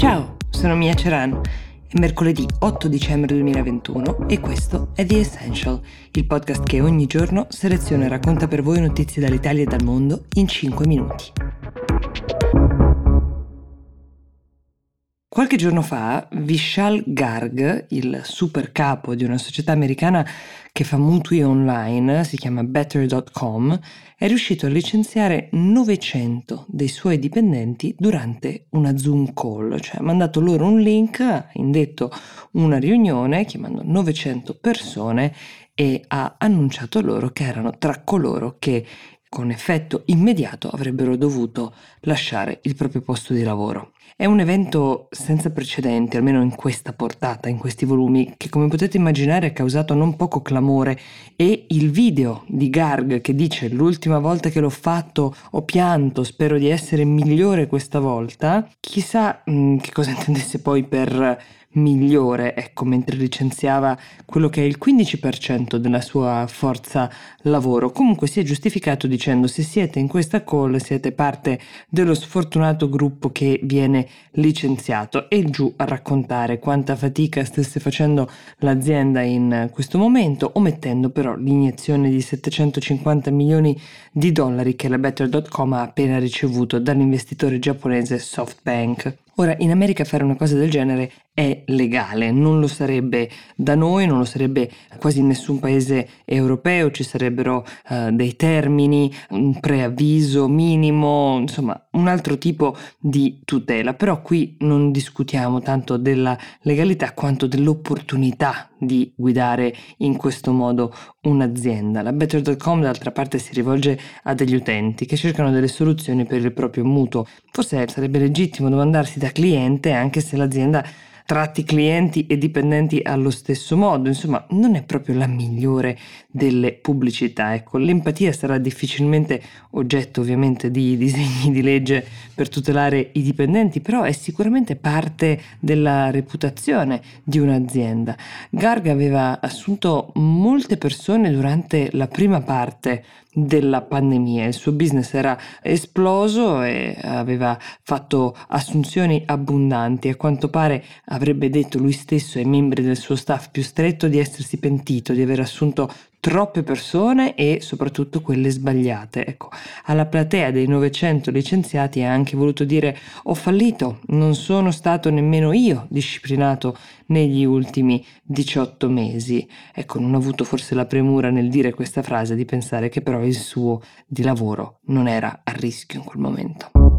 Ciao, sono Mia Ceran. È mercoledì 8 dicembre 2021 e questo è The Essential, il podcast che ogni giorno seleziona e racconta per voi notizie dall'Italia e dal mondo in 5 minuti. Qualche giorno fa Vishal Garg, il super capo di una società americana che fa mutui online, si chiama Better.com, è riuscito a licenziare 900 dei suoi dipendenti durante una Zoom call, cioè ha mandato loro un link, ha indetto una riunione chiamando 900 persone e ha annunciato loro che erano tra coloro che con effetto immediato avrebbero dovuto lasciare il proprio posto di lavoro. È un evento senza precedenti, almeno in questa portata, in questi volumi, che come potete immaginare ha causato non poco clamore e il video di Garg che dice l'ultima volta che l'ho fatto ho pianto, spero di essere migliore questa volta, chissà mh, mm, che cosa intendesse poi per migliore, ecco, mentre licenziava quello che è il 15% della sua forza lavoro. Comunque si è giustificato dicendo se siete in questa call siete parte dello sfortunato gruppo che viene licenziato e giù a raccontare quanta fatica stesse facendo l'azienda in questo momento, omettendo però l'iniezione di 750 milioni di dollari che la Better.com ha appena ricevuto dall'investitore giapponese SoftBank. Ora, in America fare una cosa del genere è legale, non lo sarebbe da noi, non lo sarebbe quasi in nessun paese europeo, ci sarebbero uh, dei termini, un preavviso minimo, insomma un altro tipo di tutela, però qui non discutiamo tanto della legalità quanto dell'opportunità di guidare in questo modo un'azienda. La Better.com d'altra parte si rivolge a degli utenti che cercano delle soluzioni per il proprio mutuo. Forse sarebbe legittimo domandarsi da cliente anche se l'azienda tratti clienti e dipendenti allo stesso modo, insomma non è proprio la migliore delle pubblicità. Ecco, l'empatia sarà difficilmente oggetto ovviamente di disegni di legge per tutelare i dipendenti, però è sicuramente parte della reputazione di un'azienda. Garg aveva assunto molte persone durante la prima parte della pandemia. Il suo business era esploso e aveva fatto assunzioni abbondanti. A quanto pare avrebbe detto lui stesso ai membri del suo staff più stretto di essersi pentito di aver assunto troppe persone e soprattutto quelle sbagliate. Ecco, alla platea dei 900 licenziati ha anche voluto dire ho fallito, non sono stato nemmeno io disciplinato negli ultimi 18 mesi. Ecco, non ha avuto forse la premura nel dire questa frase di pensare che però il suo di lavoro non era a rischio in quel momento.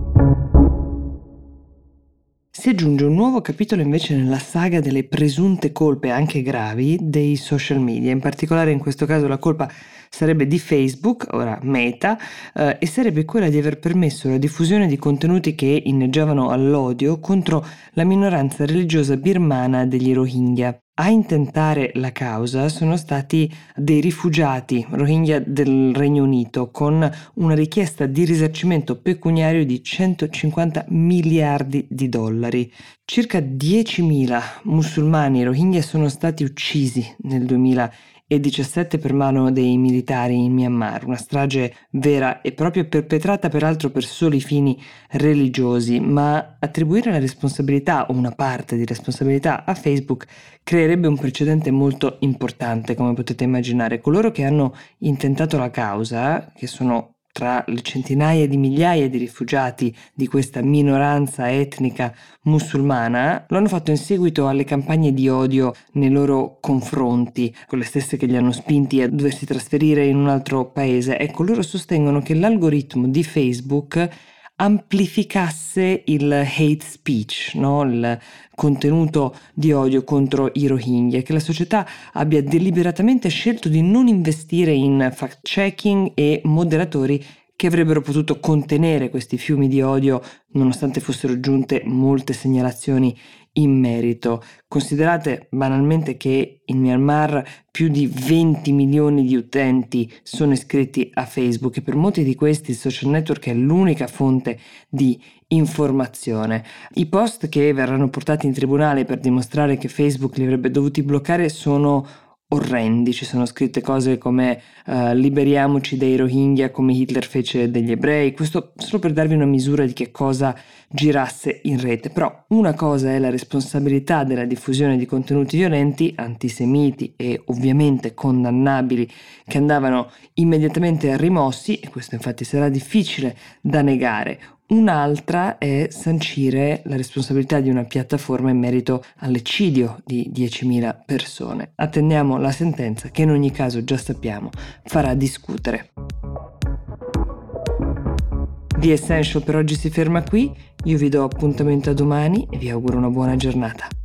Si aggiunge un nuovo capitolo invece nella saga delle presunte colpe anche gravi dei social media, in particolare in questo caso la colpa sarebbe di Facebook, ora Meta, eh, e sarebbe quella di aver permesso la diffusione di contenuti che inneggiavano all'odio contro la minoranza religiosa birmana degli Rohingya. A intentare la causa sono stati dei rifugiati Rohingya del Regno Unito con una richiesta di risarcimento pecuniario di 150 miliardi di dollari. Circa 10.000 musulmani Rohingya sono stati uccisi nel 2000 e 17 per mano dei militari in Myanmar, una strage vera e propria perpetrata peraltro per soli fini religiosi, ma attribuire la responsabilità o una parte di responsabilità a Facebook creerebbe un precedente molto importante, come potete immaginare. Coloro che hanno intentato la causa, che sono tra le centinaia di migliaia di rifugiati di questa minoranza etnica musulmana, lo hanno fatto in seguito alle campagne di odio nei loro confronti, quelle stesse che li hanno spinti a doversi trasferire in un altro paese. Ecco, loro sostengono che l'algoritmo di Facebook amplificasse il hate speech, no? il contenuto di odio contro i Rohingya, che la società abbia deliberatamente scelto di non investire in fact-checking e moderatori che avrebbero potuto contenere questi fiumi di odio nonostante fossero giunte molte segnalazioni in merito. Considerate banalmente che in Myanmar più di 20 milioni di utenti sono iscritti a Facebook e per molti di questi il social network è l'unica fonte di informazione. I post che verranno portati in tribunale per dimostrare che Facebook li avrebbe dovuti bloccare sono orrendi, ci sono scritte cose come uh, liberiamoci dei Rohingya come Hitler fece degli ebrei, questo solo per darvi una misura di che cosa girasse in rete, però una cosa è la responsabilità della diffusione di contenuti violenti, antisemiti e ovviamente condannabili che andavano immediatamente rimossi e questo infatti sarà difficile da negare. Un'altra è sancire la responsabilità di una piattaforma in merito all'eccidio di 10.000 persone. Attendiamo la sentenza che in ogni caso già sappiamo farà discutere. The Essential per oggi si ferma qui, io vi do appuntamento a domani e vi auguro una buona giornata.